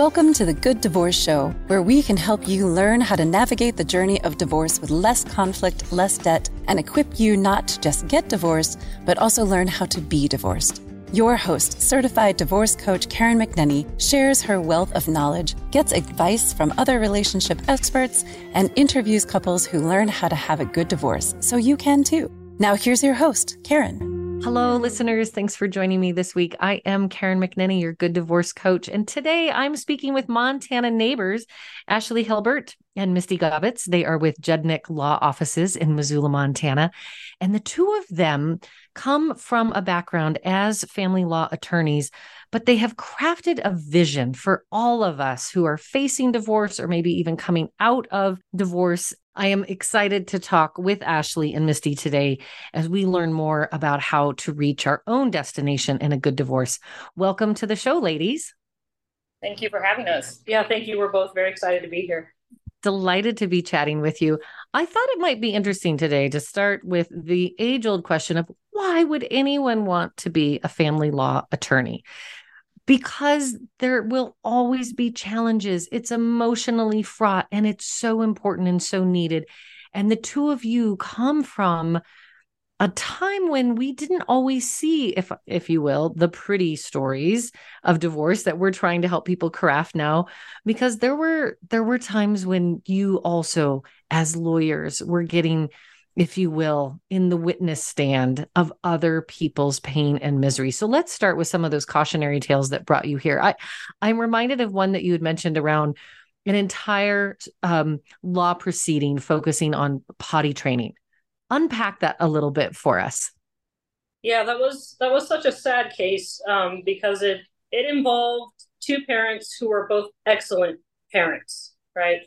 Welcome to the Good Divorce Show, where we can help you learn how to navigate the journey of divorce with less conflict, less debt, and equip you not to just get divorced, but also learn how to be divorced. Your host, certified divorce coach Karen McNenny, shares her wealth of knowledge, gets advice from other relationship experts, and interviews couples who learn how to have a good divorce so you can too. Now, here's your host, Karen. Hello, listeners. Thanks for joining me this week. I am Karen McNenny, your good divorce coach. And today I'm speaking with Montana neighbors, Ashley Hurlbert and Misty Gaubatz. They are with Judnich Law Offices in Missoula, Montana. And the two of them come from a background as family law attorneys, but they have crafted a vision for all of us who are facing divorce or maybe even coming out of divorce I am excited to talk with Ashley and Misty today as we learn more about how to reach our own destination in a good divorce. Welcome to the show, ladies. Thank you for having us. Yeah, thank you. We're both very excited to be here. Delighted to be chatting with you. I thought it might be interesting today to start with the age old question of why would anyone want to be a family law attorney? Because there will always be challenges. It's emotionally fraught and it's so important and so needed. And the two of you come from a time when we didn't always see if if you will the pretty stories of divorce that we're trying to help people craft now because there were there were times when you also as lawyers were getting if you will, in the witness stand of other people's pain and misery. So let's start with some of those cautionary tales that brought you here. I, I'm reminded of one that you had mentioned around an entire um, law proceeding focusing on potty training. Unpack that a little bit for us. Yeah, that was that was such a sad case um, because it it involved two parents who were both excellent parents, right?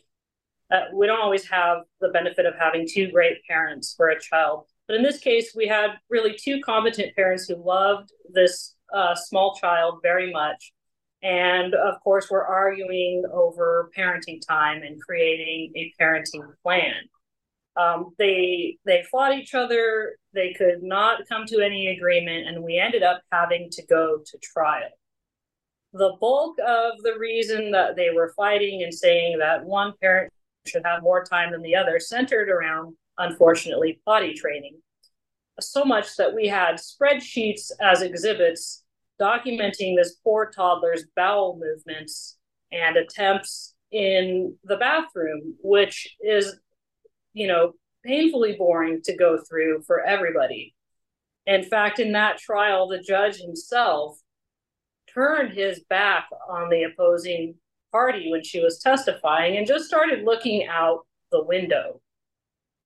Uh, we don't always have the benefit of having two great parents for a child. But in this case, we had really two competent parents who loved this uh, small child very much. And of course, we're arguing over parenting time and creating a parenting plan. Um, they they fought each other. They could not come to any agreement, and we ended up having to go to trial. The bulk of the reason that they were fighting and saying that one parent should have more time than the other, centered around, unfortunately, potty training. So much that we had spreadsheets as exhibits documenting this poor toddler's bowel movements and attempts in the bathroom, which is, you know, painfully boring to go through for everybody. In fact, in that trial, the judge himself turned his back on the opposing party when she was testifying and just started looking out the window.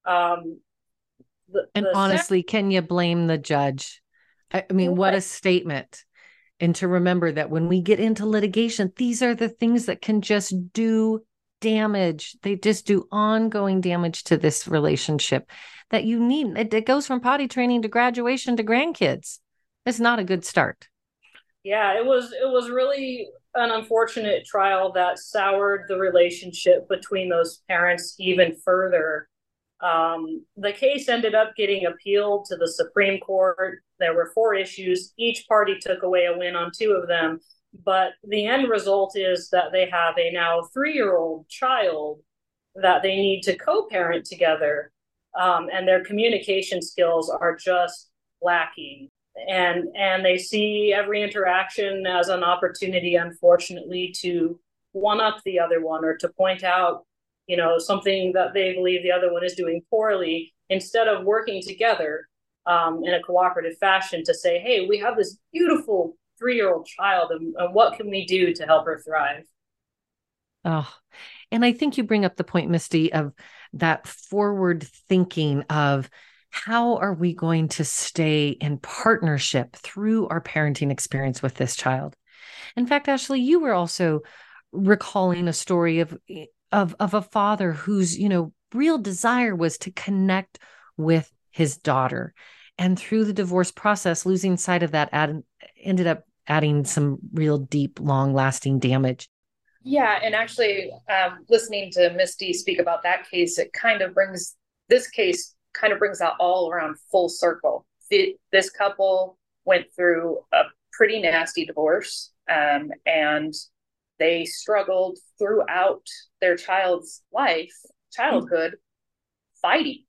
Um, the, and the honestly, sec- can you blame the judge? I, I mean, what a statement. And to remember that when we get into litigation, these are the things that can just do damage. They just do ongoing damage to this relationship that you need. It, it goes from potty training to graduation to grandkids. It's not a good start. Yeah, it was it was really an unfortunate trial that soured the relationship between those parents even further. Um, the case ended up getting appealed to the Supreme Court. There were four issues. Each party took away a win on two of them. But the end result is that they have a now three year old child that they need to co parent together. Um, and their communication skills are just lacking and and they see every interaction as an opportunity unfortunately to one up the other one or to point out you know something that they believe the other one is doing poorly instead of working together um, in a cooperative fashion to say hey we have this beautiful three-year-old child and, and what can we do to help her thrive? Oh and i think you bring up the point misty of that forward thinking of how are we going to stay in partnership through our parenting experience with this child? In fact, Ashley, you were also recalling a story of of of a father whose, you know, real desire was to connect with his daughter. And through the divorce process, losing sight of that add, ended up adding some real deep, long lasting damage. Yeah. And actually, um, listening to Misty speak about that case, it kind of brings this case kind of brings that all around full circle. The, this couple went through a pretty nasty divorce, um, and they struggled throughout their child's life, childhood, fighting.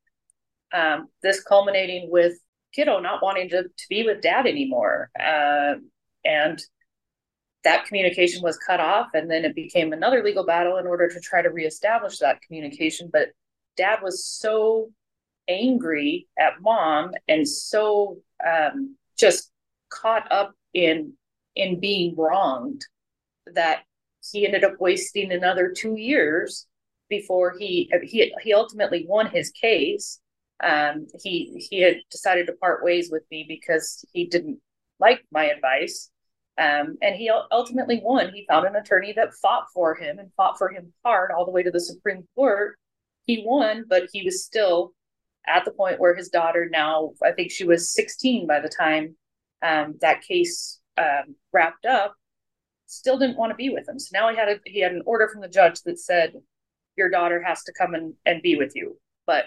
Um, this culminating with kiddo not wanting to, to be with dad anymore. Uh, and that communication was cut off, and then it became another legal battle in order to try to reestablish that communication. But dad was so angry at mom and so um, just caught up in in being wronged that he ended up wasting another two years before he he he ultimately won his case. Um, he he had decided to part ways with me because he didn't like my advice, um, and he ultimately won. He found an attorney that fought for him and fought for him hard all the way to the Supreme Court. He won, but he was still at the point where his daughter now, I think she was 16 by the time um, that case um, wrapped up, still didn't want to be with him. So now he had a he had an order from the judge that said your daughter has to come and, and be with you. But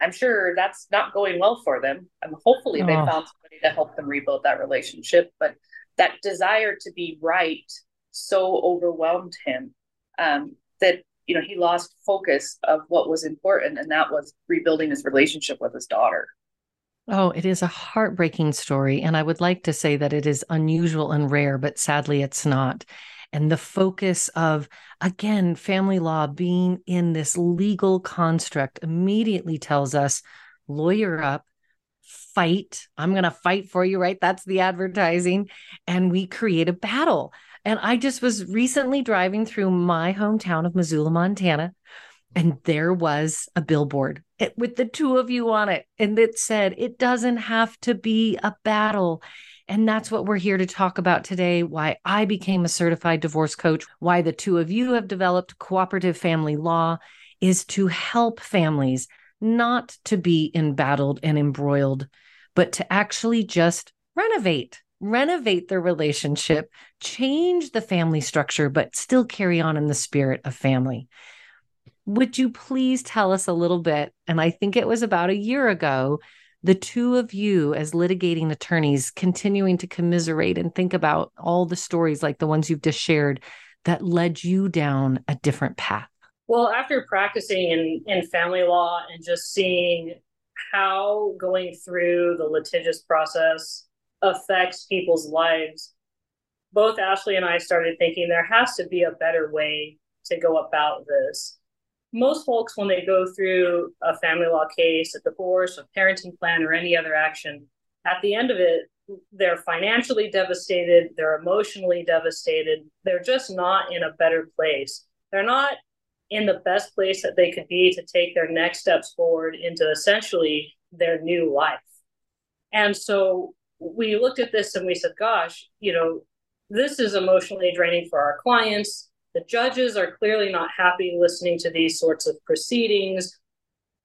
I'm sure that's not going well for them. And hopefully they oh. found somebody to help them rebuild that relationship. But that desire to be right so overwhelmed him um, that you know he lost focus of what was important, and that was rebuilding his relationship with his daughter. Oh, it is a heartbreaking story. And I would like to say that it is unusual and rare, but sadly it's not. And the focus of, again, family law being in this legal construct immediately tells us lawyer up, fight. I'm going to fight for you, right? That's the advertising. And we create a battle. And I just was recently driving through my hometown of Missoula, Montana, and there was a billboard with the two of you on it. And it said, it doesn't have to be a battle. And that's what we're here to talk about today why I became a certified divorce coach, why the two of you have developed cooperative family law is to help families not to be embattled and embroiled, but to actually just renovate, renovate their relationship, change the family structure, but still carry on in the spirit of family. Would you please tell us a little bit? And I think it was about a year ago, the two of you as litigating attorneys continuing to commiserate and think about all the stories like the ones you've just shared that led you down a different path. Well, after practicing in, in family law and just seeing how going through the litigious process affects people's lives, both Ashley and I started thinking there has to be a better way to go about this most folks, when they go through a family law case, a divorce, a parenting plan, or any other action, at the end of it, they're financially devastated, they're emotionally devastated, they're just not in a better place. They're not in the best place that they could be to take their next steps forward into essentially their new life. And so we looked at this and we said, gosh, you know, this is emotionally draining for our clients the judges are clearly not happy listening to these sorts of proceedings.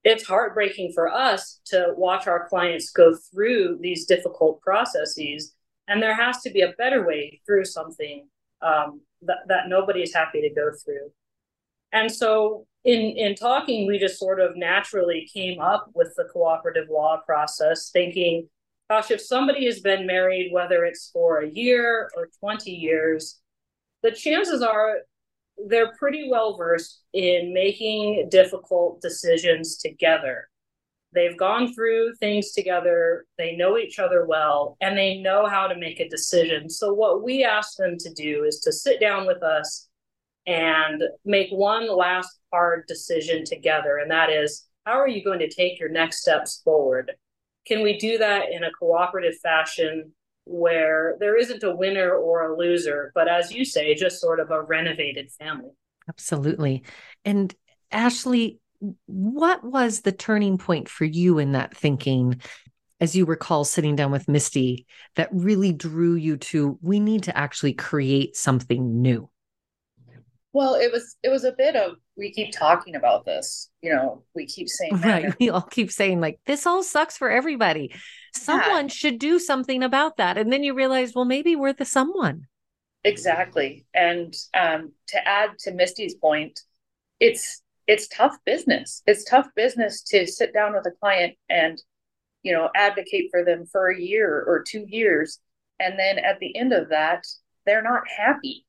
It's heartbreaking for us to watch our clients go through these difficult processes. And there has to be a better way through something um, that, that nobody's happy to go through. And so, in, in talking, we just sort of naturally came up with the cooperative law process, thinking, gosh, if somebody has been married, whether it's for a year or 20 years, the chances are they're pretty well versed in making difficult decisions together. They've gone through things together, they know each other well, and they know how to make a decision. So, what we ask them to do is to sit down with us and make one last hard decision together. And that is, how are you going to take your next steps forward? Can we do that in a cooperative fashion where there isn't a winner or a loser, but as you say, just sort of a renovated family. Absolutely. And Ashley, what was the turning point for you in that thinking? As you recall sitting down with Misty, that really drew you to we need to actually create something new. Well, it was it was a bit of we keep talking about this. You know, we keep saying right. We all keep saying like this all sucks for everybody. Someone yeah. should do something about that, and then you realize, well, maybe we're the someone. Exactly, and um, to add to Misty's point, it's it's tough business. It's tough business to sit down with a client and you know advocate for them for a year or two years, and then at the end of that, they're not happy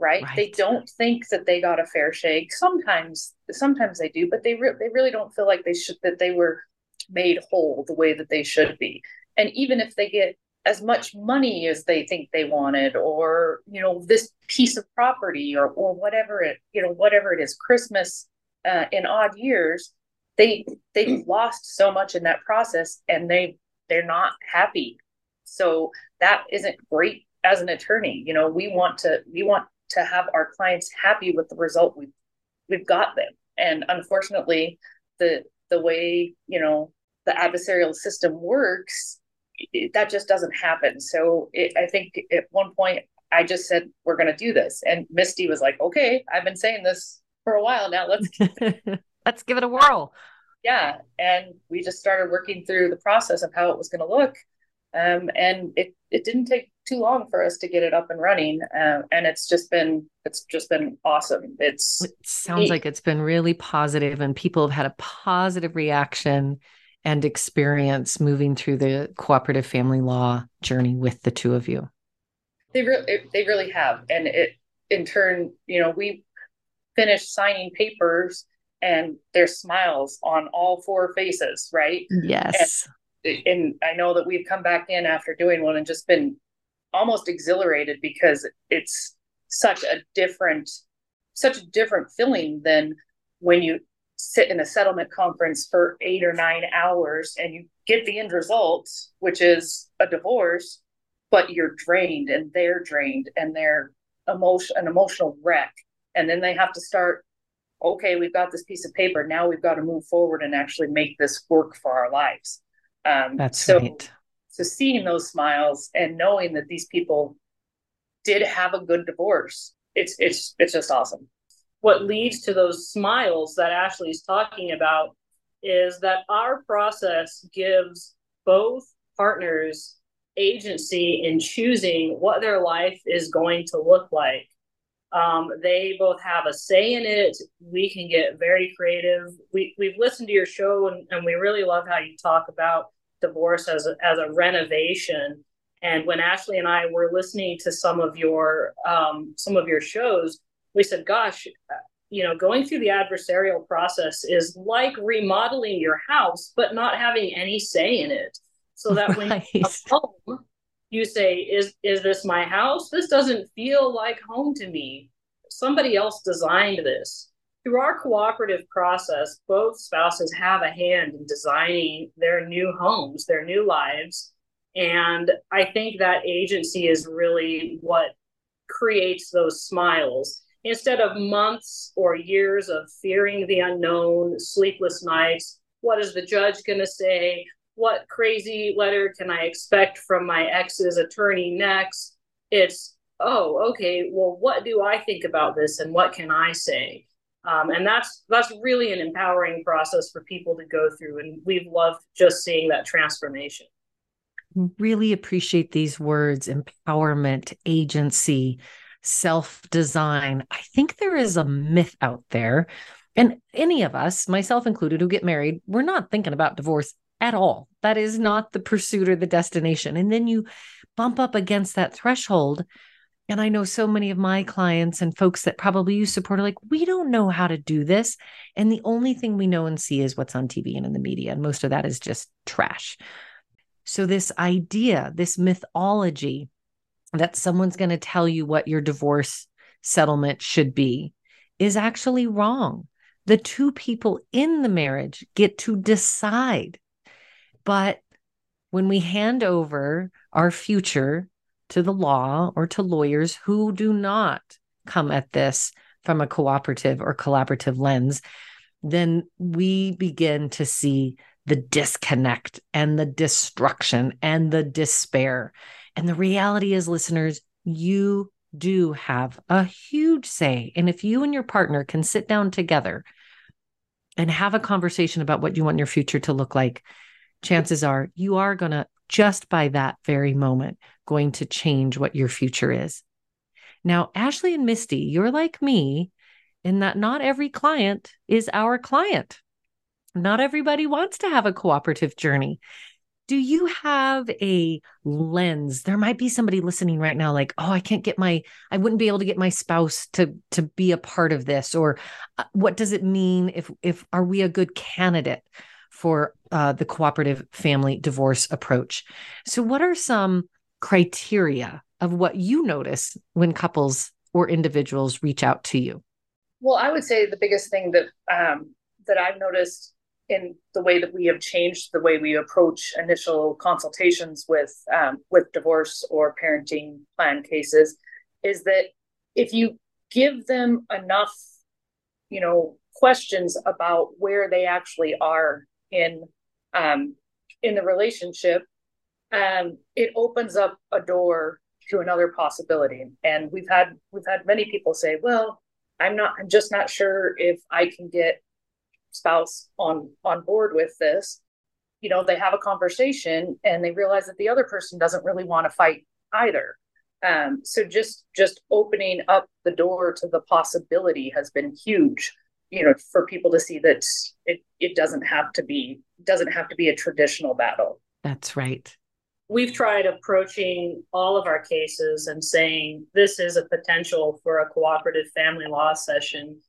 right? right? They don't think that they got a fair shake. Sometimes, sometimes they do, but they re- they really don't feel like they should that they were made whole the way that they should be. And even if they get as much money as they think they wanted, or you know this piece of property, or or whatever it you know whatever it is, Christmas uh, in odd years, they they've lost so much in that process, and they they're not happy. So that isn't great as an attorney. You know, we want to we want to have our clients happy with the result we've we've got them. And unfortunately, the the way you know the adversarial system works, it, that just doesn't happen. So it, I think at one point I just said we're going to do this, and Misty was like, "Okay, I've been saying this for a while now. Let's let's give it a whirl." Yeah, and we just started working through the process of how it was going to look, um, and it it didn't take too long for us to get it up and running uh, and it's just been it's just been awesome. It's it sounds like it's been really positive and people have had a positive reaction and experience moving through the cooperative family law journey with the two of you. They really they really have. And it in turn you know we finished signing papers and there's smiles on all four faces right? Yes. And, and i know that we've come back in after doing one and just been almost exhilarated because it's such a different such a different feeling than when you sit in a settlement conference for eight or nine hours and you get the end result which is a divorce but you're drained and they're drained and they're emotion an emotional wreck. And then they have to start okay we've got this piece of paper. Now we've got to move forward and actually make this work for our lives. Um, that's so right seeing those smiles and knowing that these people did have a good divorce, it's it's it's just awesome. What leads to those smiles that Ashley's talking about is that our process gives both partners agency in choosing what their life is going to look like. Um, they both have a say in it. We can get very creative. We, we've listened to your show and, and we really love how you talk about divorce as a, as a renovation. And when Ashley and I were listening to some of your um, some of your shows, we said, "Gosh, uh, you know, going through the adversarial process is like remodeling your house, but not having any say in it. So that when right. you home, you say, "Is is this my house? This doesn't feel like home to me. Somebody else designed this." Through our cooperative process, both spouses have a hand in designing their new homes, their new lives. And I think that agency is really what creates those smiles. Instead of months or years of fearing the unknown, sleepless nights, what is the judge going to say? What crazy letter can I expect from my ex's attorney next? It's, oh, okay, well, what do I think about this and what can I say? Um, and that's that's really an empowering process for people to go through and we've loved just seeing that transformation. Really appreciate these words empowerment agency self-design. I think there is a myth out there and any of us myself included who get married we're not thinking about divorce at all. That is not the pursuit or the destination. And then you bump up against that threshold and I know so many of my clients and folks that probably you support are like, we don't know how to do this. And the only thing we know and see is what's on TV and in the media. And most of that is just trash. So, this idea, this mythology that someone's going to tell you what your divorce settlement should be is actually wrong. The two people in the marriage get to decide. But when we hand over our future to the law or to lawyers who do not come at this from a cooperative or collaborative lens, then we begin to see the disconnect and the destruction and the despair. And the reality is, listeners, you do have a huge say. And if you and your partner can sit down together and have a conversation about what you want your future to look like, chances are you are going to, just by that very moment, going to change what your future is. Now, Ashley and Misty, you're like me in that not every client is our client. Not everybody wants to have a cooperative journey. do you have a lens there might be somebody listening right now like oh i can't get my i wouldn't be able to get my spouse to to be a part of this or uh, what does it mean if if are we a good candidate for uh, the cooperative family divorce approach. So what are some criteria of what you notice when couples or individuals reach out to you? Well i would say the biggest thing that um, that i've noticed in the way that we have changed the way we approach initial consultations with um, with divorce or parenting plan cases is that if you give them enough you know questions about where they actually are in um, in the relationship um, it opens up a door to another possibility. And we've had we've had many people say well i'm not i'm just not sure if i can get spouse on on board with this. You know they have a conversation and they realize that the other person doesn't really want to fight either. Um, so just just opening up the door to the possibility has been huge you know for people to see that it it doesn't have to be doesn't have to be a traditional battle. That's right. We've tried approaching all of our cases and saying this is a potential for a cooperative family law session.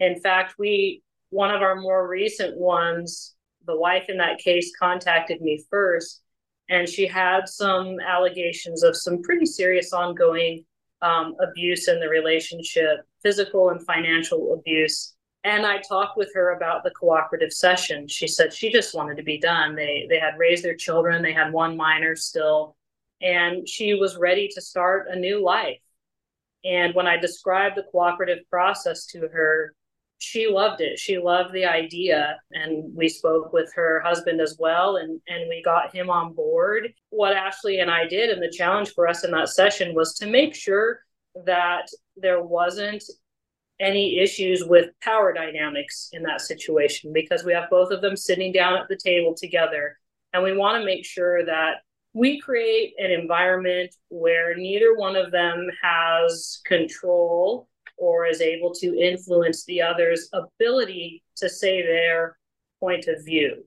In fact we one of our more recent ones, the wife in that case contacted me first, and she had some allegations of some pretty serious ongoing um, abuse in the relationship, physical and financial abuse. And I talked with her about the cooperative session. She said she just wanted to be done. They they had raised their children. They had one minor still, and she was ready to start a new life. And when I described the cooperative process to her, she loved it. She loved the idea. And we spoke with her husband as well and, and we got him on board. What Ashley and I did, and the challenge for us in that session was to make sure that there wasn't any issues with power dynamics in that situation because we have both of them sitting down at the table together. And we want to make sure that we create an environment where neither one of them has control or is able to influence the other's ability to say their point of view.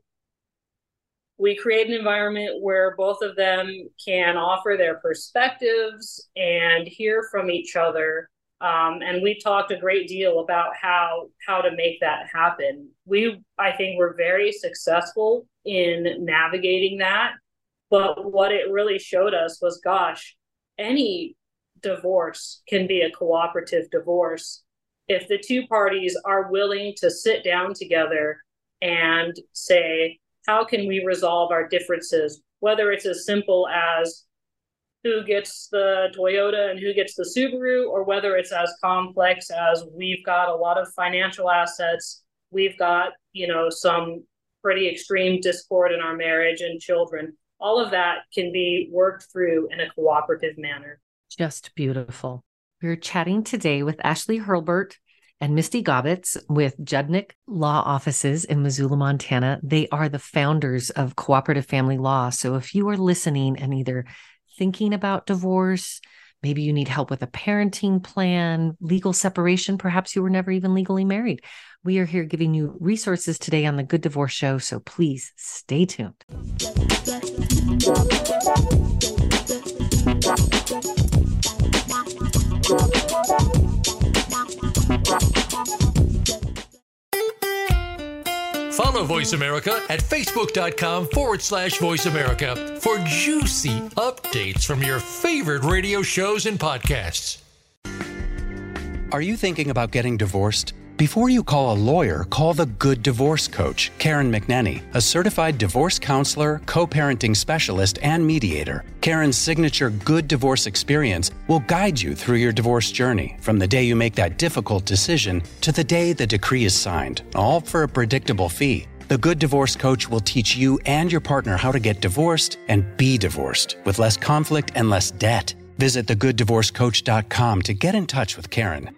We create an environment where both of them can offer their perspectives and hear from each other. Um, and we talked a great deal about how how to make that happen. We, I think, were very successful in navigating that. But what it really showed us was, gosh, any divorce can be a cooperative divorce if the two parties are willing to sit down together and say, how can we resolve our differences? Whether it's as simple as who gets the Toyota and who gets the Subaru, or whether it's as complex as we've got a lot of financial assets, we've got, you know, some pretty extreme discord in our marriage and children. All of that can be worked through in a cooperative manner. Just beautiful. We're chatting today with Ashley Hurlbert and Misty Gaubatz with Judnich Law Offices in Missoula, Montana. They are the founders of Cooperative Family Law. So if you are listening and either thinking about divorce, maybe you need help with a parenting plan, legal separation, perhaps you were never even legally married. We are here giving you resources today on the Good Divorce Show. So please stay tuned. Follow Voice America at facebook.com forward slash voice America for juicy updates from your favorite radio shows and podcasts. Are you thinking about getting divorced? Before you call a lawyer, call the Good Divorce Coach, Karen McNenny, a certified divorce counselor, co parenting specialist, and mediator. Karen's signature Good Divorce experience will guide you through your divorce journey from the day you make that difficult decision to the day the decree is signed, all for a predictable fee. The Good Divorce Coach will teach you and your partner how to get divorced and be divorced with less conflict and less debt. Visit thegooddivorcecoach.com to get in touch with Karen.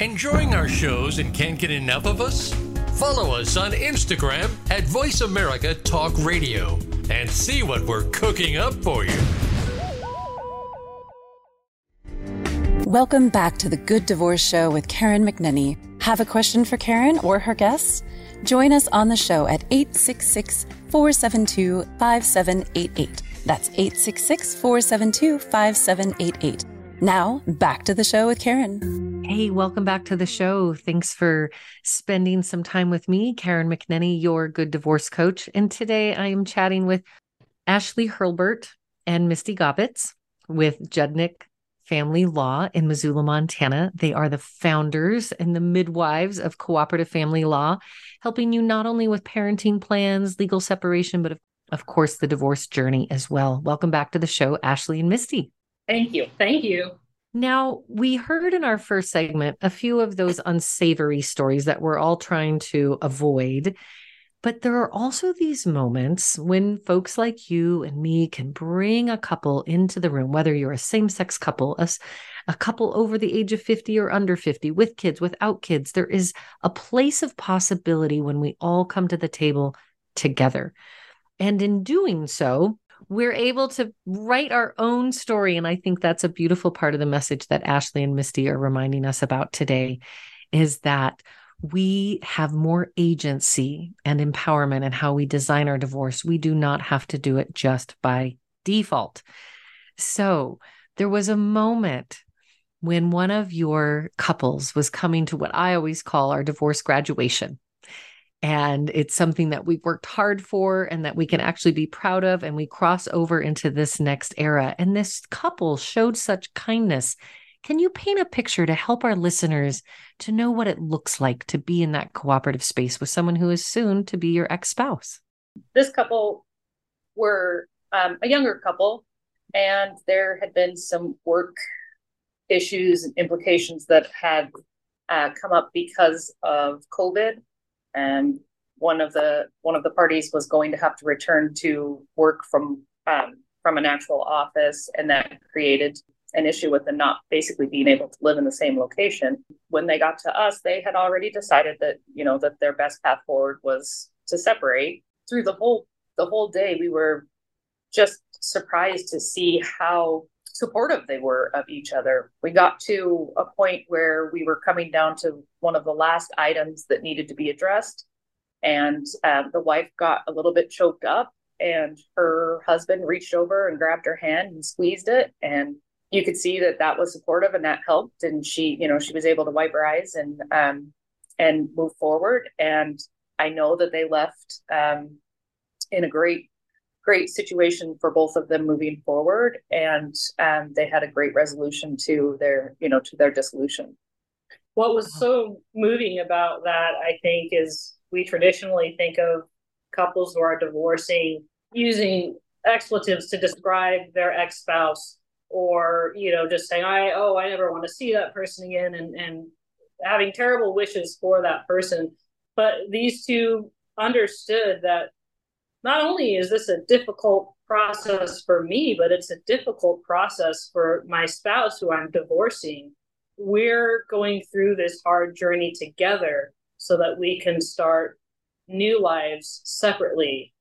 Enjoying our shows and can't get enough of us? Follow us on Instagram at Voice America Talk Radio and see what we're cooking up for you. Welcome back to the Good Divorce Show with Karen McNenny. Have a question for Karen or her guests? Join us on the show at 866 472 5788. That's 866 472 5788. Now, back to the show with Karen. Hey, mm. welcome back to the show. Thanks for spending some time with me, Karen McNenny, your good divorce coach. And today I am chatting with Ashley Hurlbert and Misty Gaubatz with Judnich Family Law in Missoula, Montana. They are the founders and the midwives of cooperative family law, helping you not only with parenting plans, legal separation, but of, of course, the divorce journey as well. Welcome back to the show, Ashley and Misty. Thank you. Thank you. Now, we heard in our first segment a few of those unsavory stories that we're all trying to avoid. But there are also these moments when folks like you and me can bring a couple into the room, whether you're a same sex couple, a, a couple over the age of 50 or under 50, with kids, without kids. There is a place of possibility when we all come to the table together. And in doing so, we're able to write our own story. And I think that's a beautiful part of the message that Ashley and Misty are reminding us about today is that we have more agency and empowerment in how we design our divorce. We do not have to do it just by default. So there was a moment when one of your couples was coming to what I always call our divorce graduation. And it's something that we've worked hard for and that we can actually be proud of. And we cross over into this next era. And this couple showed such kindness can you paint a picture to help our listeners to know what it looks like to be in that cooperative space with someone who is soon to be your ex spouse? This couple were um, a younger couple, and there had been some work issues and implications that had uh, come up because of COVID, and one of the one of the parties was going to have to return to work from um, from an actual office, and that created an issue with them not basically being able to live in the same location. When they got to us, they had already decided that, you know, that their best path forward was to separate. Through the whole the whole day, we were just surprised to see how supportive they were of each other. We got to a point where we were coming down to one of the last items that needed to be addressed. And um, the wife got a little bit choked up, and her husband reached over and grabbed her hand and squeezed it. And you could see that that was supportive and that helped and she you know she was able to wipe her eyes and um and move forward and i know that they left um in a great great situation for both of them moving forward and um they had a great resolution to their you know to their dissolution. What was so moving about that i think is we traditionally think of couples who are divorcing using expletives to describe their ex-spouse or you know just saying i oh i never want to see that person again and and having terrible wishes for that person. But these two understood that not only is this a difficult process for me but it's a difficult process for my spouse who i'm divorcing we're going through this hard journey together so that we can start new lives separately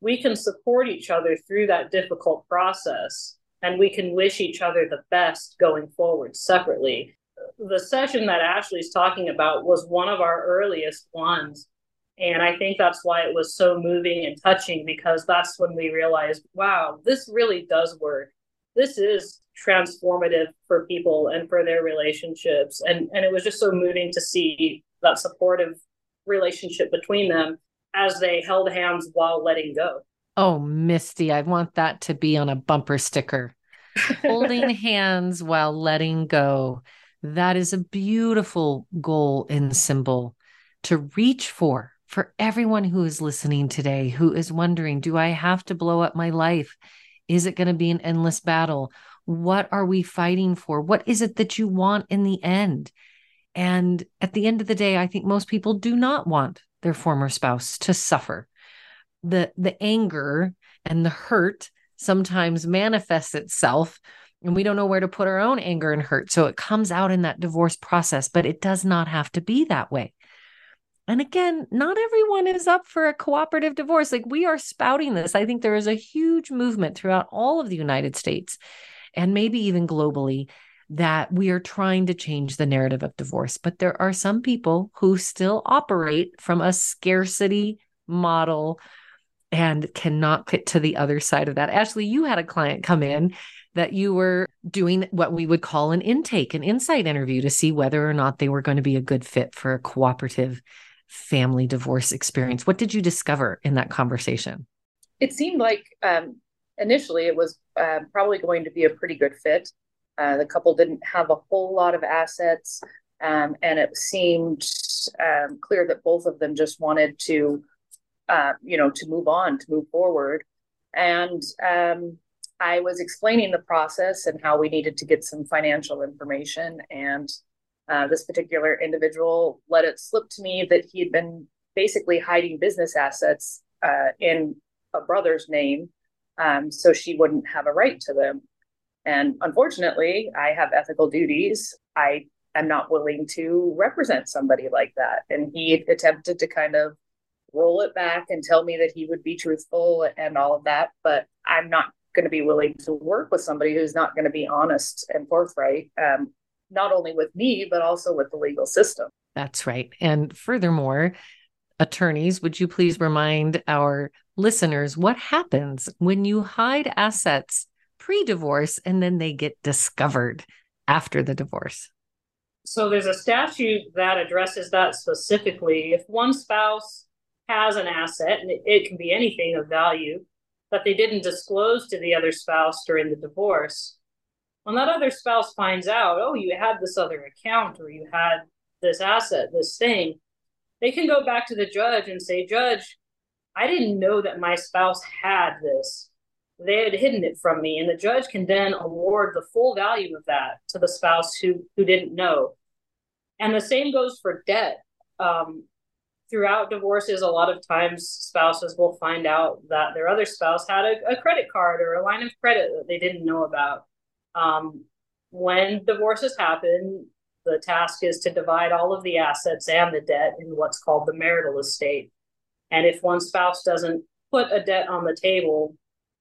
we can support each other through that difficult process and we can wish each other the best going forward separately. The session that Ashley's talking about was one of our earliest ones. And I think that's why it was so moving and touching because that's when we realized, wow, this really does work. This is transformative for people and for their relationships. And, and it was just so moving to see that supportive relationship between them as they held hands while letting go. Oh, Misty, I want that to be on a bumper sticker. Holding hands while letting go. That is a beautiful goal and symbol to reach for for everyone who is listening today who is wondering do I have to blow up my life? Is it going to be an endless battle? What are we fighting for? What is it that you want in the end? And at the end of the day, I think most people do not want their former spouse to suffer the the anger and the hurt sometimes manifests itself and we don't know where to put our own anger and hurt so it comes out in that divorce process but it does not have to be that way and again not everyone is up for a cooperative divorce like we are spouting this i think there is a huge movement throughout all of the united states and maybe even globally that we are trying to change the narrative of divorce. But there are some people who still operate from a scarcity model and cannot get to the other side of that. Ashley, you had a client come in that you were doing what we would call an intake, an insight interview to see whether or not they were going to be a good fit for a cooperative family divorce experience. What did you discover in that conversation? It seemed like um, initially it was uh, probably going to be a pretty good fit. Uh, the couple didn't have a whole lot of assets, um, and it seemed um, clear that both of them just wanted to, uh, you know, to move on, to move forward. And um, I was explaining the process and how we needed to get some financial information. And uh, this particular individual let it slip to me that he had been basically hiding business assets uh, in a brother's name um, so she wouldn't have a right to them. And unfortunately, I have ethical duties. I am not willing to represent somebody like that. And he attempted to kind of roll it back and tell me that he would be truthful and all of that. But I'm not going to be willing to work with somebody who's not going to be honest and forthright, um, not only with me, but also with the legal system. That's right. And furthermore, attorneys, would you please remind our listeners what happens when you hide assets pre divorce and then they get discovered after the divorce? So there's a statute that addresses that specifically. If one spouse has an asset, and it, it can be anything of value, that they didn't disclose to the other spouse during the divorce, when that other spouse finds out, oh, you had this other account or you had this asset, this thing, they can go back to the judge and say, Judge, I didn't know that my spouse had this. They had hidden it from me. And the judge can then award the full value of that to the spouse who, who didn't know. And the same goes for debt. Um, throughout divorces, a lot of times spouses will find out that their other spouse had a, a credit card or a line of credit that they didn't know about. Um, when divorces happen, the task is to divide all of the assets and the debt in what's called the marital estate. And if one spouse doesn't put a debt on the table,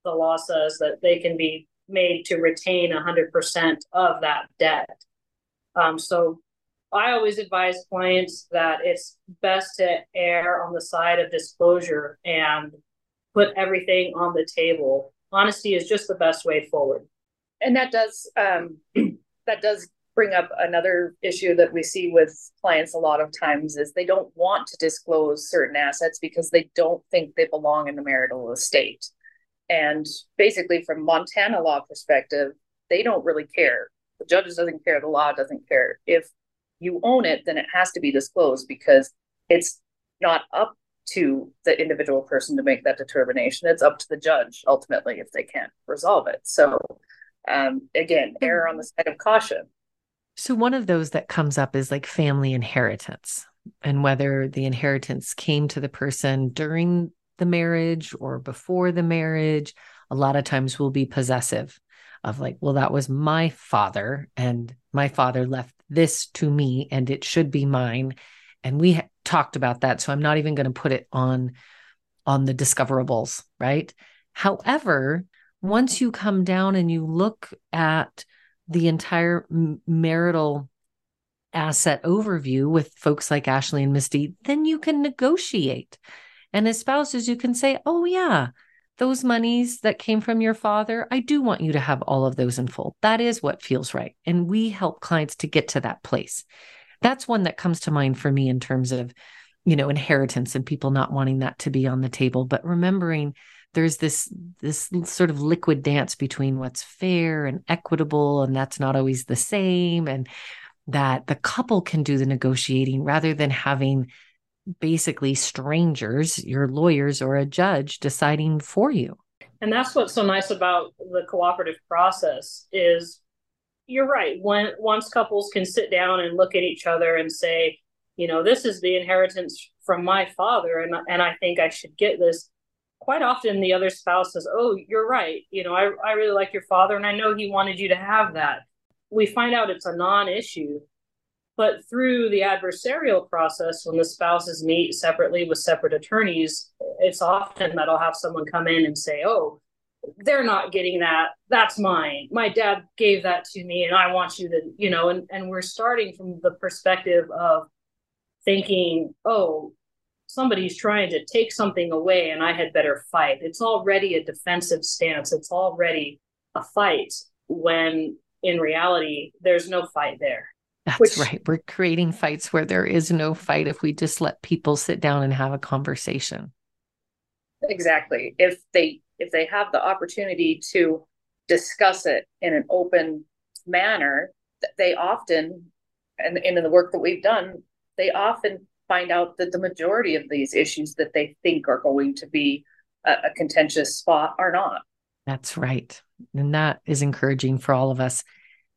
the law says that they can be made to retain 100% of that debt. Um, so I always advise clients that it's best to err on the side of disclosure and put everything on the table. Honesty is just the best way forward. And that does um, that does bring up another issue that we see with clients a lot of times is they don't want to disclose certain assets because they don't think they belong in the marital estate. And basically, from Montana law perspective, they don't really care. The judges doesn't care. The law doesn't care. If you own it, then it has to be disclosed because it's not up to the individual person to make that determination. It's up to the judge ultimately if they can't resolve it. So, um, again, err on the side of caution. So, one of those that comes up is like family inheritance and whether the inheritance came to the person during the marriage or before the marriage. A lot of times we'll be possessive of like, well, that was my father, and my father left this to me, and it should be mine. And we ha- talked about that. So, I'm not even going to put it on on the discoverables, right? However, once you come down and you look at the entire marital asset overview with folks like Ashley and Misty, then you can negotiate. And as spouses, you can say, oh, yeah, those monies that came from your father, I do want you to have all of those in full. That is what feels right. And we help clients to get to that place. That's one that comes to mind for me in terms of, you know, inheritance and people not wanting that to be on the table, but remembering there's this this sort of liquid dance between what's fair and equitable and that's not always the same and that the couple can do the negotiating rather than having basically strangers your lawyers or a judge deciding for you. And that's what's so nice about the cooperative process is you're right when once couples can sit down and look at each other and say you know this is the inheritance from my father and and I think I should get this quite often the other spouse says, Oh, you're right. You know, I, I really like your father and I know he wanted you to have that. We find out it's a non issue. But through the adversarial process, when the spouses meet separately with separate attorneys, it's often that I'll have someone come in and say, Oh, they're not getting that that's mine my dad gave that to me and i want you to you know and and we're starting from the perspective of thinking oh somebody's trying to take something away and i had better fight. It's already a defensive stance. It's already a fight when in reality there's no fight there. That's which, right. We're creating fights where there is no fight if we just let people sit down and have a conversation. Exactly. If they if they have the opportunity to discuss it in an open manner, they often, and, and in the work that we've done, they often find out that the majority of these issues that they think are going to be a, a contentious spot are not. That's right. And that is encouraging for all of us.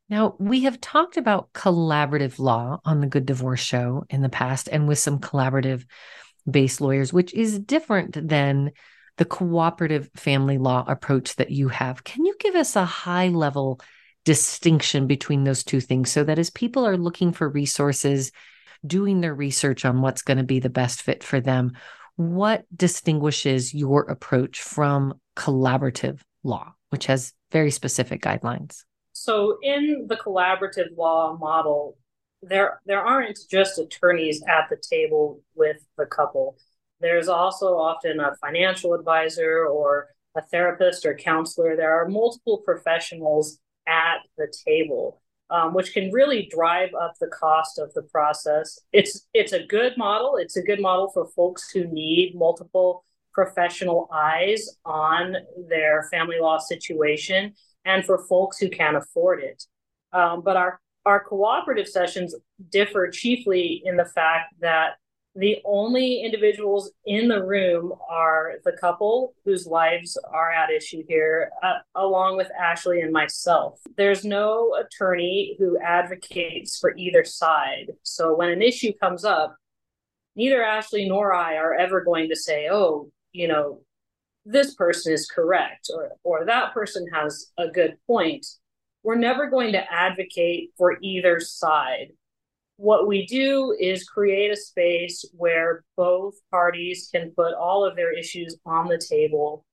Now, we have talked about collaborative law on the Good Divorce Show in the past and with some collaborative based lawyers, which is different than the cooperative family law approach that you have. Can you give us a high level distinction between those two things so that as people are looking for resources, doing their research on what's going to be the best fit for them, what distinguishes your approach from collaborative law, which has very specific guidelines? So, in the collaborative law model, there there aren't just attorneys at the table with the couple there's also often a financial advisor or a therapist or counselor. There are multiple professionals at the table, um, which can really drive up the cost of the process. It's it's a good model. It's a good model for folks who need multiple professional eyes on their family law situation, and for folks who can't afford it. Um, but our our cooperative sessions differ chiefly in the fact that the only individuals in the room are the couple whose lives are at issue here, uh, along with Ashley and myself. There's no attorney who advocates for either side. So when an issue comes up, neither Ashley nor I are ever going to say, oh, you know, this person is correct or, or that person has a good point. We're never going to advocate for either side what we do is create a space where both parties can put all of their issues on the table.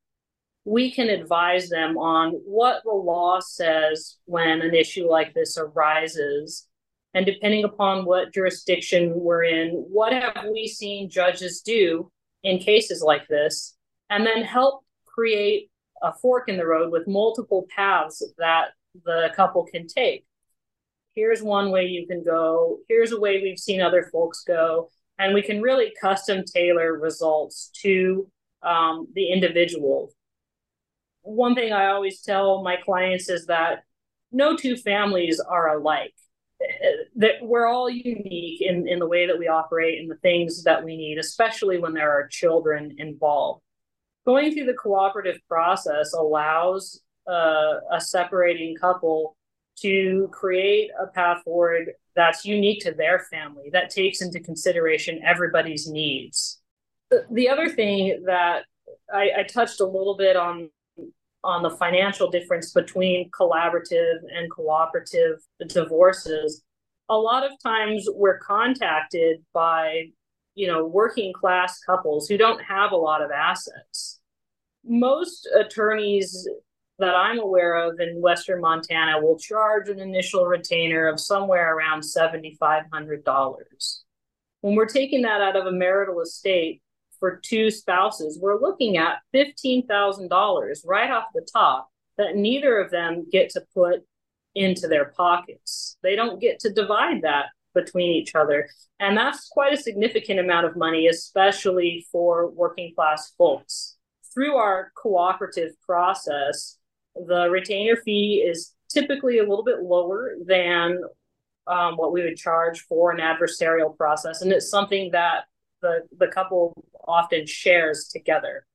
We can advise them on what the law says when an issue like this arises. And depending upon what jurisdiction we're in, what have we seen judges do in cases like this? And then help create a fork in the road with multiple paths that the couple can take here's one way you can go here's a way we've seen other folks go and we can really custom tailor results to um, the individual. One thing i always tell my clients is that no two families are alike. That we're all unique in, in the way that we operate and the things that we need especially when there are children involved. Going through the cooperative process allows uh, a separating couple to create a path forward that's unique to their family that takes into consideration everybody's needs. The other thing that I, I, touched a little bit on on the financial difference between collaborative and cooperative divorces a lot of times we're contacted by you know working class couples who don't have a lot of assets. Most attorneys that I'm aware of in Western Montana will charge an initial retainer of somewhere around $7,500. When we're taking that out of a marital estate for two spouses, we're looking at $15,000 right off the top that neither of them get to put into their pockets. They don't get to divide that between each other. And that's quite a significant amount of money, especially for working class folks. Through our cooperative process, the retainer fee is typically a little bit lower than um, what we would charge for an adversarial process, and it's something that the the couple often shares together.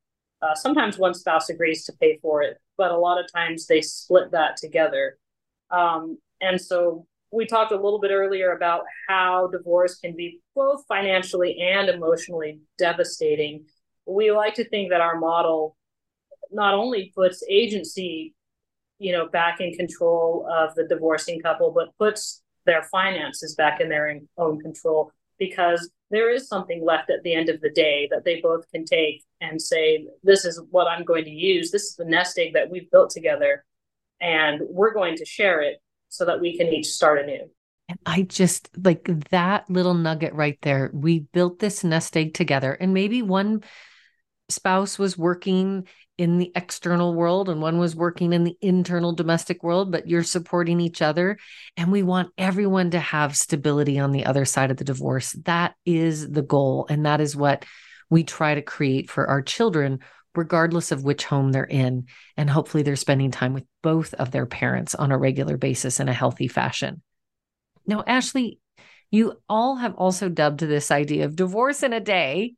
Uh, sometimes one spouse agrees to pay for it, but a lot of times they split that together. Um, and so we talked a little bit earlier about how divorce can be both financially and emotionally devastating. We like to think that our model not only puts agency, you know, back in control of the divorcing couple, but puts their finances back in their own control because there is something left at the end of the day that they both can take and say, This is what I'm going to use. This is the nest egg that we've built together, and we're going to share it so that we can each start anew. And I just like that little nugget right there. We built this nest egg together, and maybe one spouse was working in the external world and one was working in the internal domestic world, but you're supporting each other. And we want everyone to have stability on the other side of the divorce. That is the goal. And that is what we try to create for our children, regardless of which home they're in. And hopefully they're spending time with both of their parents on a regular basis in a healthy fashion. Now, Ashley, you all have also dubbed this idea of divorce in a day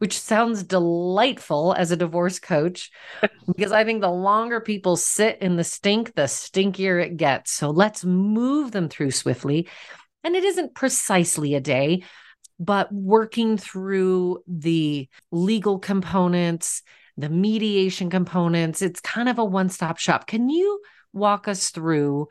which sounds delightful as a divorce coach because I think the longer people sit in the stink, the stinkier it gets. So let's move them through swiftly. And it isn't precisely a day, but working through the legal components, the mediation components, it's kind of a one stop shop. Can you walk us through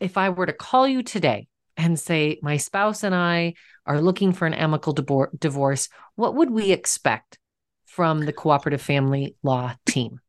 if I were to call you today and say, My spouse and I are looking for an amicable divorce, what would we expect from the cooperative family law team?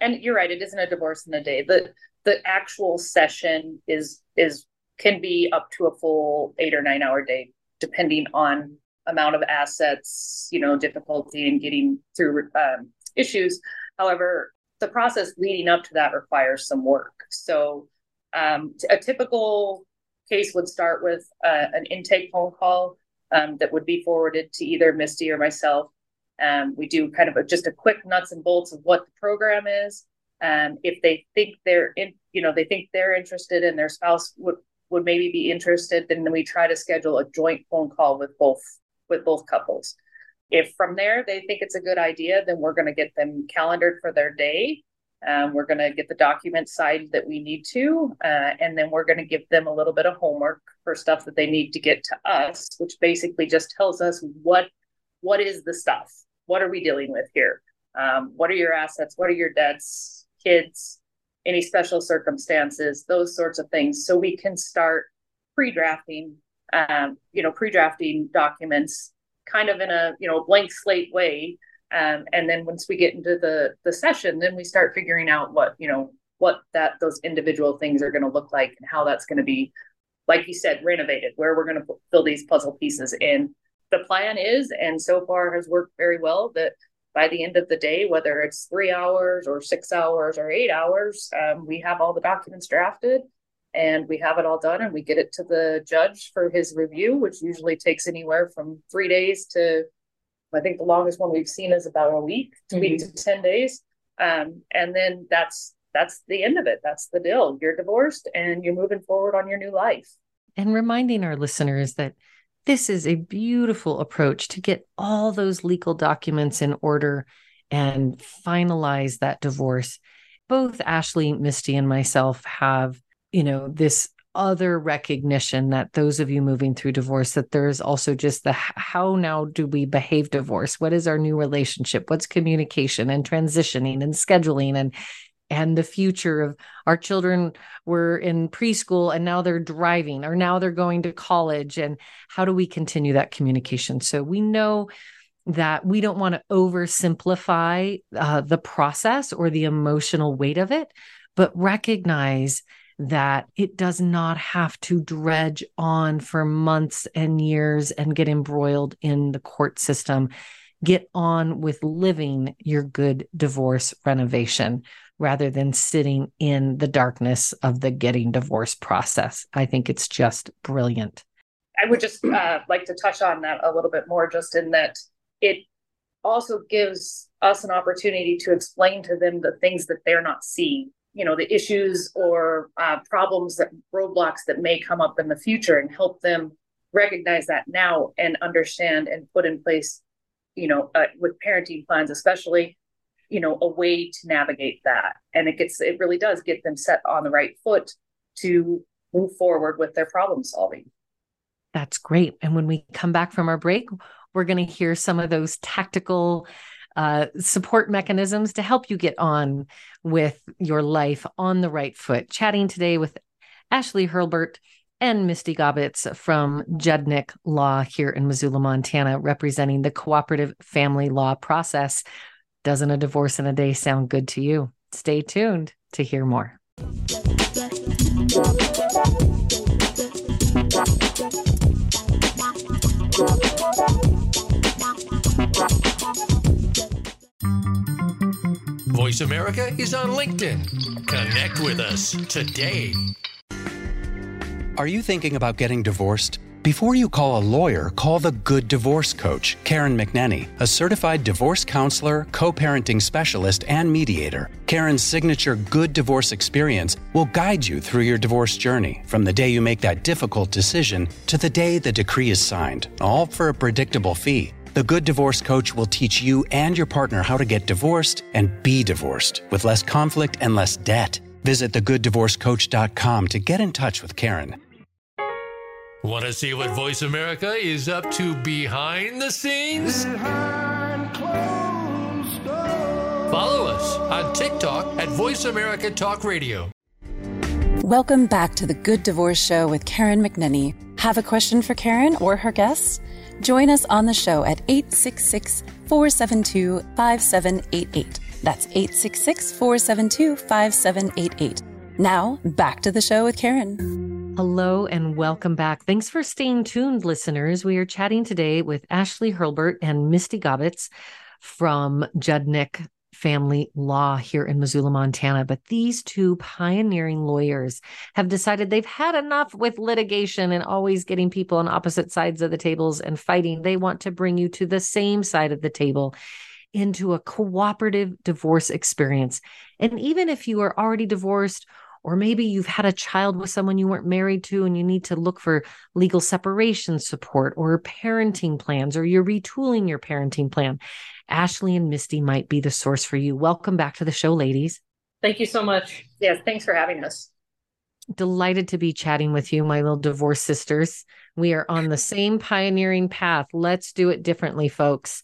And you're right, it isn't a divorce in a day. The the actual session is is can be up to a full eight or nine hour day, depending on amount of assets, you know, difficulty in getting through um, issues. However, the process leading up to that requires some work. So, um, a typical case would start with uh, an intake phone call um, that would be forwarded to either Misty or myself. Um, we do kind of a, just a quick nuts and bolts of what the program is. Um, if they think they're in, you know, they think they're interested and their spouse would would maybe be interested, then we try to schedule a joint phone call with both with both couples. If from there they think it's a good idea, then we're going to get them calendared for their day um, we're going to get the documents signed that we need to, uh, and then we're going to give them a little bit of homework for stuff that they need to get to us, which basically just tells us what what is the stuff. What are we dealing with here? Um, what are your assets? What are your debts? Kids? Any special circumstances? Those sorts of things, so we can start pre-drafting. Um, you know, pre-drafting documents, kind of in a you know blank slate way um, and then once we get into the the session, then we start figuring out what you know what that those individual things are going to look like and how that's going to be, like you said, renovated. Where we're going to fill these puzzle pieces in. The plan is, and so far has worked very well, that by the end of the day, whether it's three hours or six hours or eight hours, um, we have all the documents drafted and we have it all done and we get it to the judge for his review, which usually takes anywhere from three days to I think the longest one we've seen is about a week, mm-hmm. week to 10 days. Um, and then that's that's the end of it. That's the deal. You're divorced and you're moving forward on your new life. And reminding our listeners that this is a beautiful approach to get all those legal documents in order and finalize that divorce. Both Ashley, Misty, and myself have, you know, this other recognition that those of you moving through divorce that there's also just the how now do we behave divorce? What is our new relationship? What's communication and transitioning and scheduling and and the future of our children were in preschool and now they're driving or now they're going to college and how do we continue that communication? So we know that we don't want to oversimplify uh, the process or the emotional weight of it but recognize that it does not have to dredge on for months and years and get embroiled in the court system. Get on with living your good divorce renovation rather than sitting in the darkness of the getting divorced process. I think it's just brilliant. I would just uh, like to touch on that a little bit more, just in that it also gives us an opportunity to explain to them the things that they're not seeing you know the issues or uh, problems that roadblocks that may come up in the future and help them recognize that now and understand and put in place you know uh, with parenting plans especially you know a way to navigate that. And it gets it really does get them set on the right foot to move forward with their problem solving. That's great. And when we come back from our break we're going to hear some of those tactical uh, support mechanisms to help you get on with your life on the right foot. Chatting today with Ashley Hurlbert, and Misty Gaubatz from Judnich Law here in Missoula, Montana, representing the cooperative family law process. Doesn't a divorce in a day sound good to you? Stay tuned to hear more. Voice America is on LinkedIn. Connect with us today. Are you thinking about getting divorced? Before you call a lawyer, call the Good Divorce Coach, Karen McNenney, a certified divorce counselor, co parenting specialist, and mediator. Karen's signature Good Divorce experience will guide you through your divorce journey from the day you make that difficult decision to the day the decree is signed, all for a predictable fee. The Good Divorce Coach will teach you and your partner how to get divorced and be divorced with less conflict and less debt. Visit thegooddivorcecoach.com to get in touch with Karen. Want to see what Voice America is up to behind the scenes? Follow us on TikTok at Voice America Talk Radio. Welcome back to the Good Divorce Show with Karen McNenney. Have a question for Karen or her guests? Join us on the show at 866 472 5788. That's 866 472 5788. Now, back to the show with Karen. Hello and welcome back. Thanks for staying tuned, listeners. We are chatting today with Ashley Hurlbert and Misty Gaubatz from Judnich Family Law here in Missoula, Montana. But these two pioneering lawyers have decided they've had enough with litigation and always getting people on opposite sides of the tables and fighting. They want to bring you to the same side of the table into a cooperative divorce experience. And even if you are already divorced, or maybe you've had a child with someone you weren't married to and you need to look for legal separation support or parenting plans, or you're retooling your parenting plan. Ashley and Misty might be the source for you. Welcome back to the show, ladies. Thank you so much. Yes, thanks for having us. Delighted to be chatting with you, my little divorce sisters. We are on the same pioneering path. Let's do it differently, folks.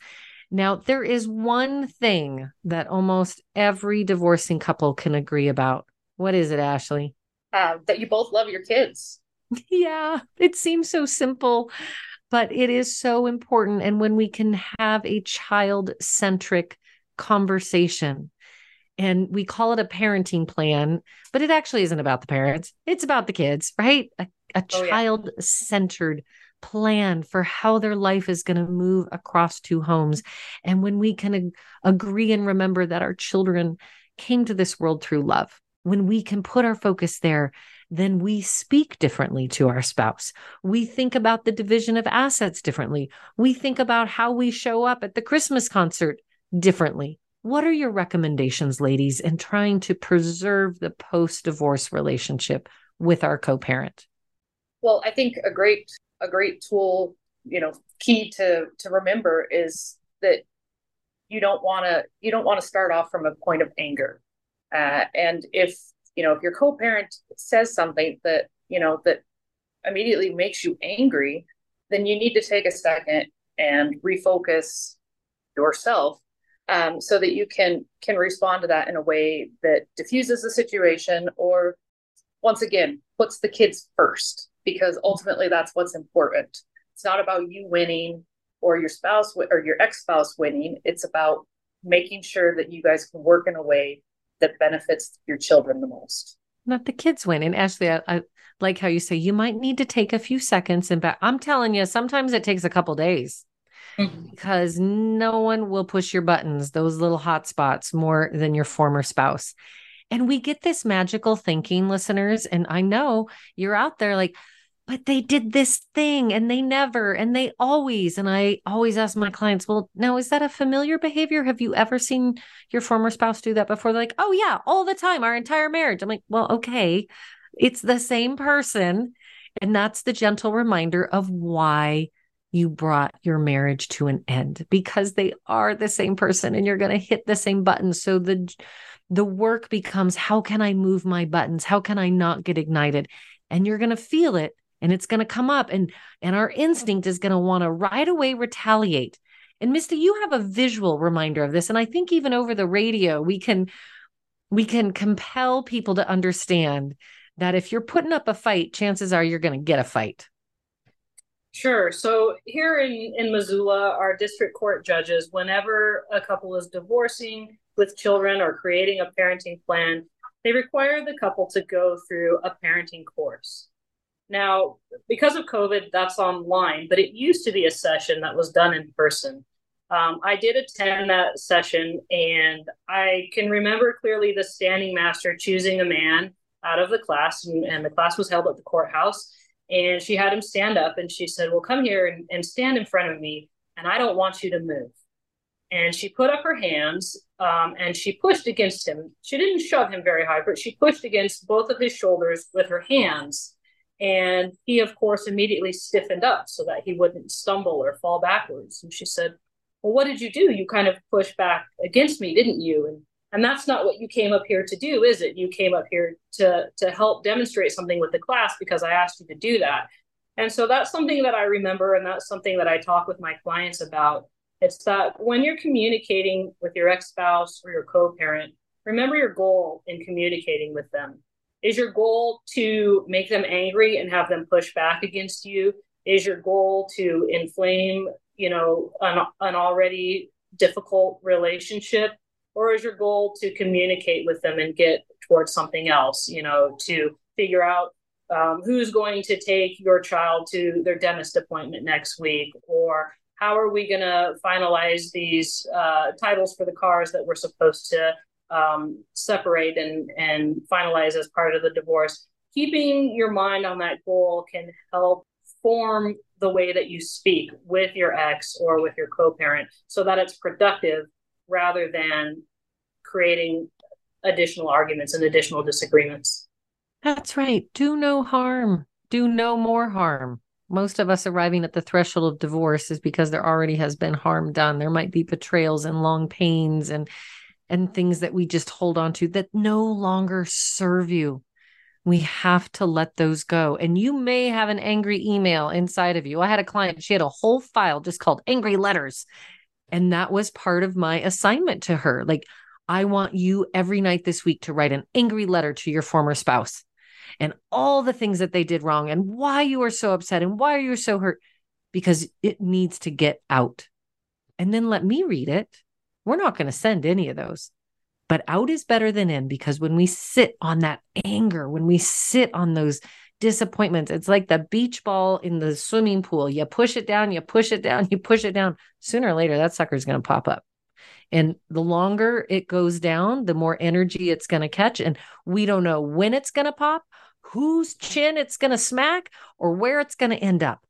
Now, there is one thing that almost every divorcing couple can agree about. What is it, Ashley? Uh, that you both love your kids. Yeah, it seems so simple, but it is so important. And when we can have a child centric conversation, and we call it a parenting plan, but it actually isn't about the parents, it's about the kids, right? A, a oh, child centered yeah. plan for how their life is going to move across two homes. And when we can ag- agree and remember that our children came to this world through love when we can put our focus there, then we speak differently to our spouse. We think about the division of assets differently. We think about how we show up at the Christmas concert differently. What are your recommendations, ladies, in trying to preserve the post divorce relationship with our co parent? Well, I think a great a great tool, you know, key to to remember is that you don't want to you don't want to start off from a point of anger uh, and if you know if your co-parent says something that you know that immediately makes you angry, then you need to take a second and refocus yourself um, so that you can can respond to that in a way that diffuses the situation or once again puts the kids first because ultimately that's what's important. It's not about you winning or your spouse or your ex-spouse winning. It's about making sure that you guys can work in a way that benefits your children the most. Not the kids win. And Ashley, I, I like how you say you might need to take a few seconds and back. I'm telling you, sometimes it takes a couple days mm-hmm. because no one will push your buttons, those little hot spots, more than your former spouse. And we get this magical thinking, listeners. And I know you're out there like, but they did this thing and they never and they always and i always ask my clients well now is that a familiar behavior? Have you ever seen your former spouse do that before? They're like oh yeah all the time our entire marriage. I'm like well okay it's the same person. And that's the gentle reminder of why you brought your marriage to an end because they are the same person and you're going to hit the same buttons so the the work becomes how can i move my buttons? How can i not get ignited? And you're going to feel it and it's going to come up and and our instinct is going to want to right away retaliate and misty you have a visual reminder of this and i think even over the radio we can we can compel people to understand that if you're putting up a fight, chances are you're going to get a fight? Sure. So here in, in Missoula, our district court judges, whenever a couple is divorcing with children or creating a parenting plan, they require the couple to go through a parenting course. Now, because of COVID, that's online, but it used to be a session that was done in person. Um, I did attend that session, and I can remember clearly the standing master choosing a man out of the class, and, and the class was held at the courthouse. And she had him stand up, and she said, "Well, come here and, and stand in front of me, and I don't want you to move." And she put up her hands, um, and she pushed against him. She didn't shove him very hard, but she pushed against both of his shoulders with her hands. And he, of course, immediately stiffened up so that he wouldn't stumble or fall backwards. And she said, well, what did you do? You kind of pushed back against me, didn't you? And and that's not what you came up here to do, is it? You came up here to to help demonstrate something with the class because I asked you to do that. And so that's something that I remember, and that's something that I talk with my clients about. It's that when you're communicating with your ex spouse or your co parent, remember your goal in communicating with them. Is your goal to make them angry and have them push back against you? Is your goal to inflame you know an, an already difficult relationship or is your goal to communicate with them and get towards something else you know to figure out um, who's going to take your child to their dentist appointment next week or how are we going to finalize these uh, titles for the cars that we're supposed to um, separate and, and finalize as part of the divorce keeping your mind on that goal can help form the way that you speak with your ex or with your co-parent so that it's productive rather than creating additional arguments and additional disagreements. That's right. Do no harm. Do no more harm. Most of us arriving at the threshold of divorce is because there already has been harm done. There might be betrayals and long pains and and things that we just hold on to that no longer serve you. We have to let those go. And you may have an angry email inside of you. I had a client, she had a whole file just called angry letters. And that was part of my assignment to her. Like, I want you every night this week to write an angry letter to your former spouse and all the things that they did wrong and why you are so upset and why you're so hurt because it needs to get out. And then let me read it. We're not going to send any of those. But out is better than in because when we sit on that anger, when we sit on those disappointments, it's like the beach ball in the swimming pool. You push it down, you push it down, you push it down. Sooner or later, that sucker's going to pop up. And the longer it goes down, the more energy it's going to catch. And we don't know when it's going to pop, whose chin it's going to smack, or where it's going to end up.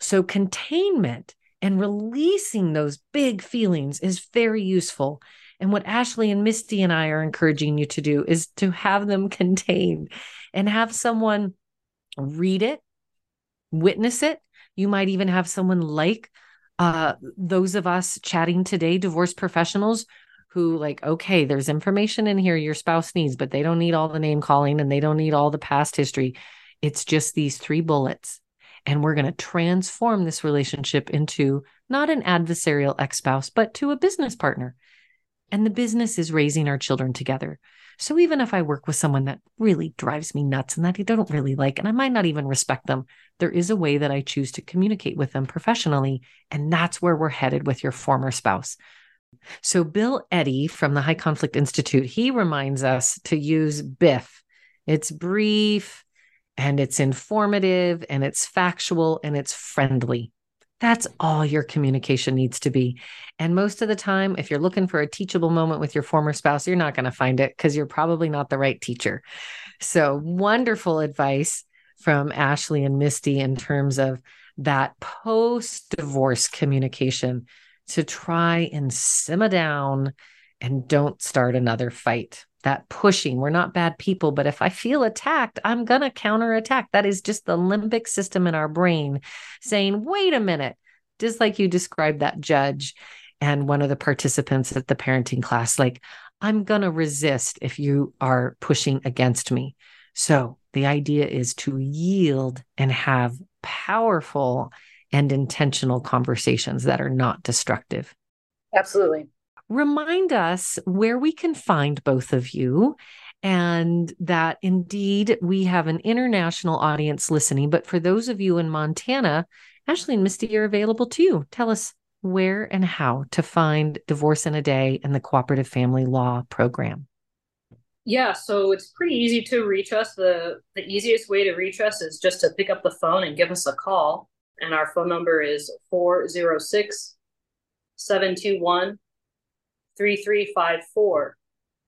So, containment and releasing those big feelings is very useful. And what Ashley and Misty and I are encouraging you to do is to have them contained and have someone read it, witness it. You might even have someone like uh, those of us chatting today, divorce professionals who like, okay, there's information in here your spouse needs, but they don't need all the name calling and they don't need all the past history. It's just these three bullets. And we're going to transform this relationship into not an adversarial ex spouse, but to a business partner and the business is raising our children together. So even if I work with someone that really drives me nuts and that I don't really like, and I might not even respect them, there is a way that I choose to communicate with them professionally. And that's where we're headed with your former spouse. So Bill Eddy from the High Conflict Institute, he reminds us to use BIF. It's brief and it's informative and it's factual and it's friendly. That's all your communication needs to be. And most of the time, if you're looking for a teachable moment with your former spouse, you're not going to find it because you're probably not the right teacher. So, wonderful advice from Ashley and Misty in terms of that post divorce communication to try and simmer down and don't start another fight that pushing. We're not bad people, but if I feel attacked, I'm going to counterattack. That is just the limbic system in our brain saying, wait a minute, just like you described that judge and one of the participants at the parenting class, like, I'm going to resist if you are pushing against me. So the idea is to yield and have powerful and intentional conversations that are not destructive. Absolutely remind us where we can find both of you and that indeed we have an international audience listening. But for those of you in Montana, Ashley and Misty are available too. Tell us where and how to find Divorce in a Day and the Cooperative Family Law Program. Yeah, so it's pretty easy to reach us. The the easiest way to reach us is just to pick up the phone and give us a call. And our phone number is 406 721 3354.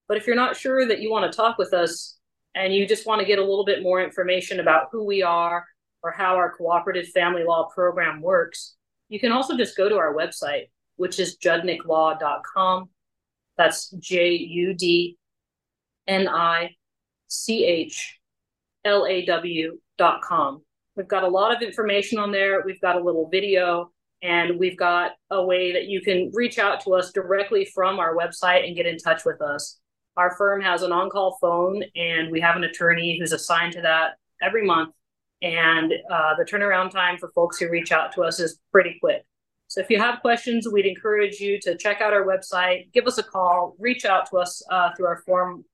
But if you're not sure that you want to talk with us and you just want to get a little bit more information about who we are or how our cooperative family law program works, you can also just go to our website, which is judnichlaw.com. That's J U D N I C H L A W dot com. We've got a lot of information on there. We've got a little video and we've got a way that you can reach out to us directly from our website and get in touch with us. Our firm has an on call phone and we have an attorney who's assigned to that every month. And uh, the turnaround time for folks who reach out to us is pretty quick. So if you have questions, we'd encourage you to check out our website, give us a call, reach out to us uh, through our form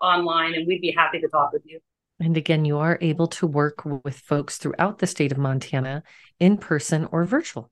online, and we'd be happy to talk with you. And again, you are able to work with folks throughout the state of Montana in person or virtual.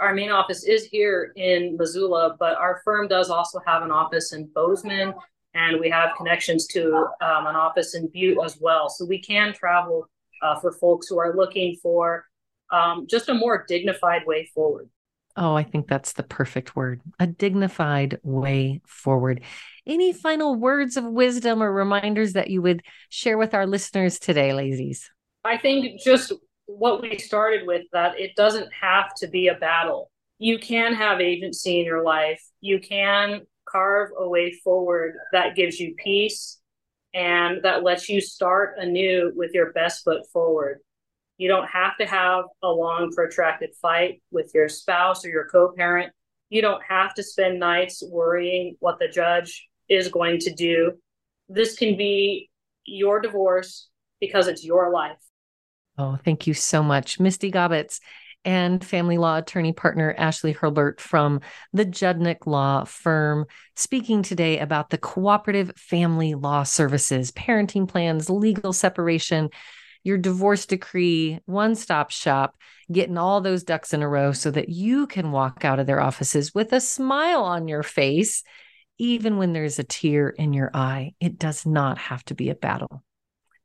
Our main office is here in Missoula, but our firm does also have an office in Bozeman, and we have connections to um, an office in Butte as well. So we can travel uh, for folks who are looking for um, just a more dignified way forward. Oh, I think that's the perfect word a dignified way forward. Any final words of wisdom or reminders that you would share with our listeners today, Lazies? I think just what we started with that it doesn't have to be a battle. You can have agency in your life, you can carve a way forward that gives you peace and that lets you start anew with your best foot forward. You don't have to have a long, protracted fight with your spouse or your co parent. You don't have to spend nights worrying what the judge is going to do. This can be your divorce because it's your life. Oh, thank you so much, Misty Gaubatz and family law attorney partner Ashley Hurlbert from the Judnich Law Firm, speaking today about the cooperative family law services, parenting plans, legal separation, your divorce decree, one stop shop, getting all those ducks in a row so that you can walk out of their offices with a smile on your face, even when there's a tear in your eye. It does not have to be a battle.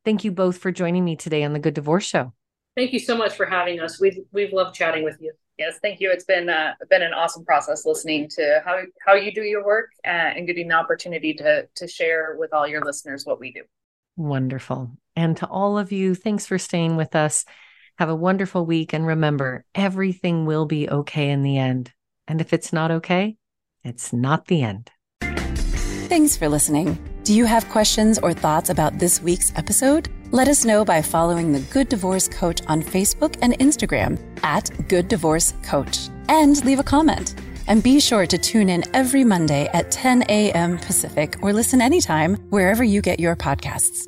Thank you both for joining me today on the Good Divorce Show. Thank you so much for having us. We've we've loved chatting with you. Yes, thank you. It's been uh, been an awesome process listening to how how you do your work uh, and getting the opportunity to to share with all your listeners what we do. Wonderful. And to all of you, thanks for staying with us. Have a wonderful week. And remember, everything will be okay in the end. And if it's not okay, it's not the end. Thanks for listening. Do you have questions or thoughts about this week's episode? Let us know by following the Good Divorce Coach on Facebook and Instagram at Good Divorce Coach and leave a comment. And be sure to tune in every Monday at 10 a.m. Pacific or listen anytime wherever you get your podcasts.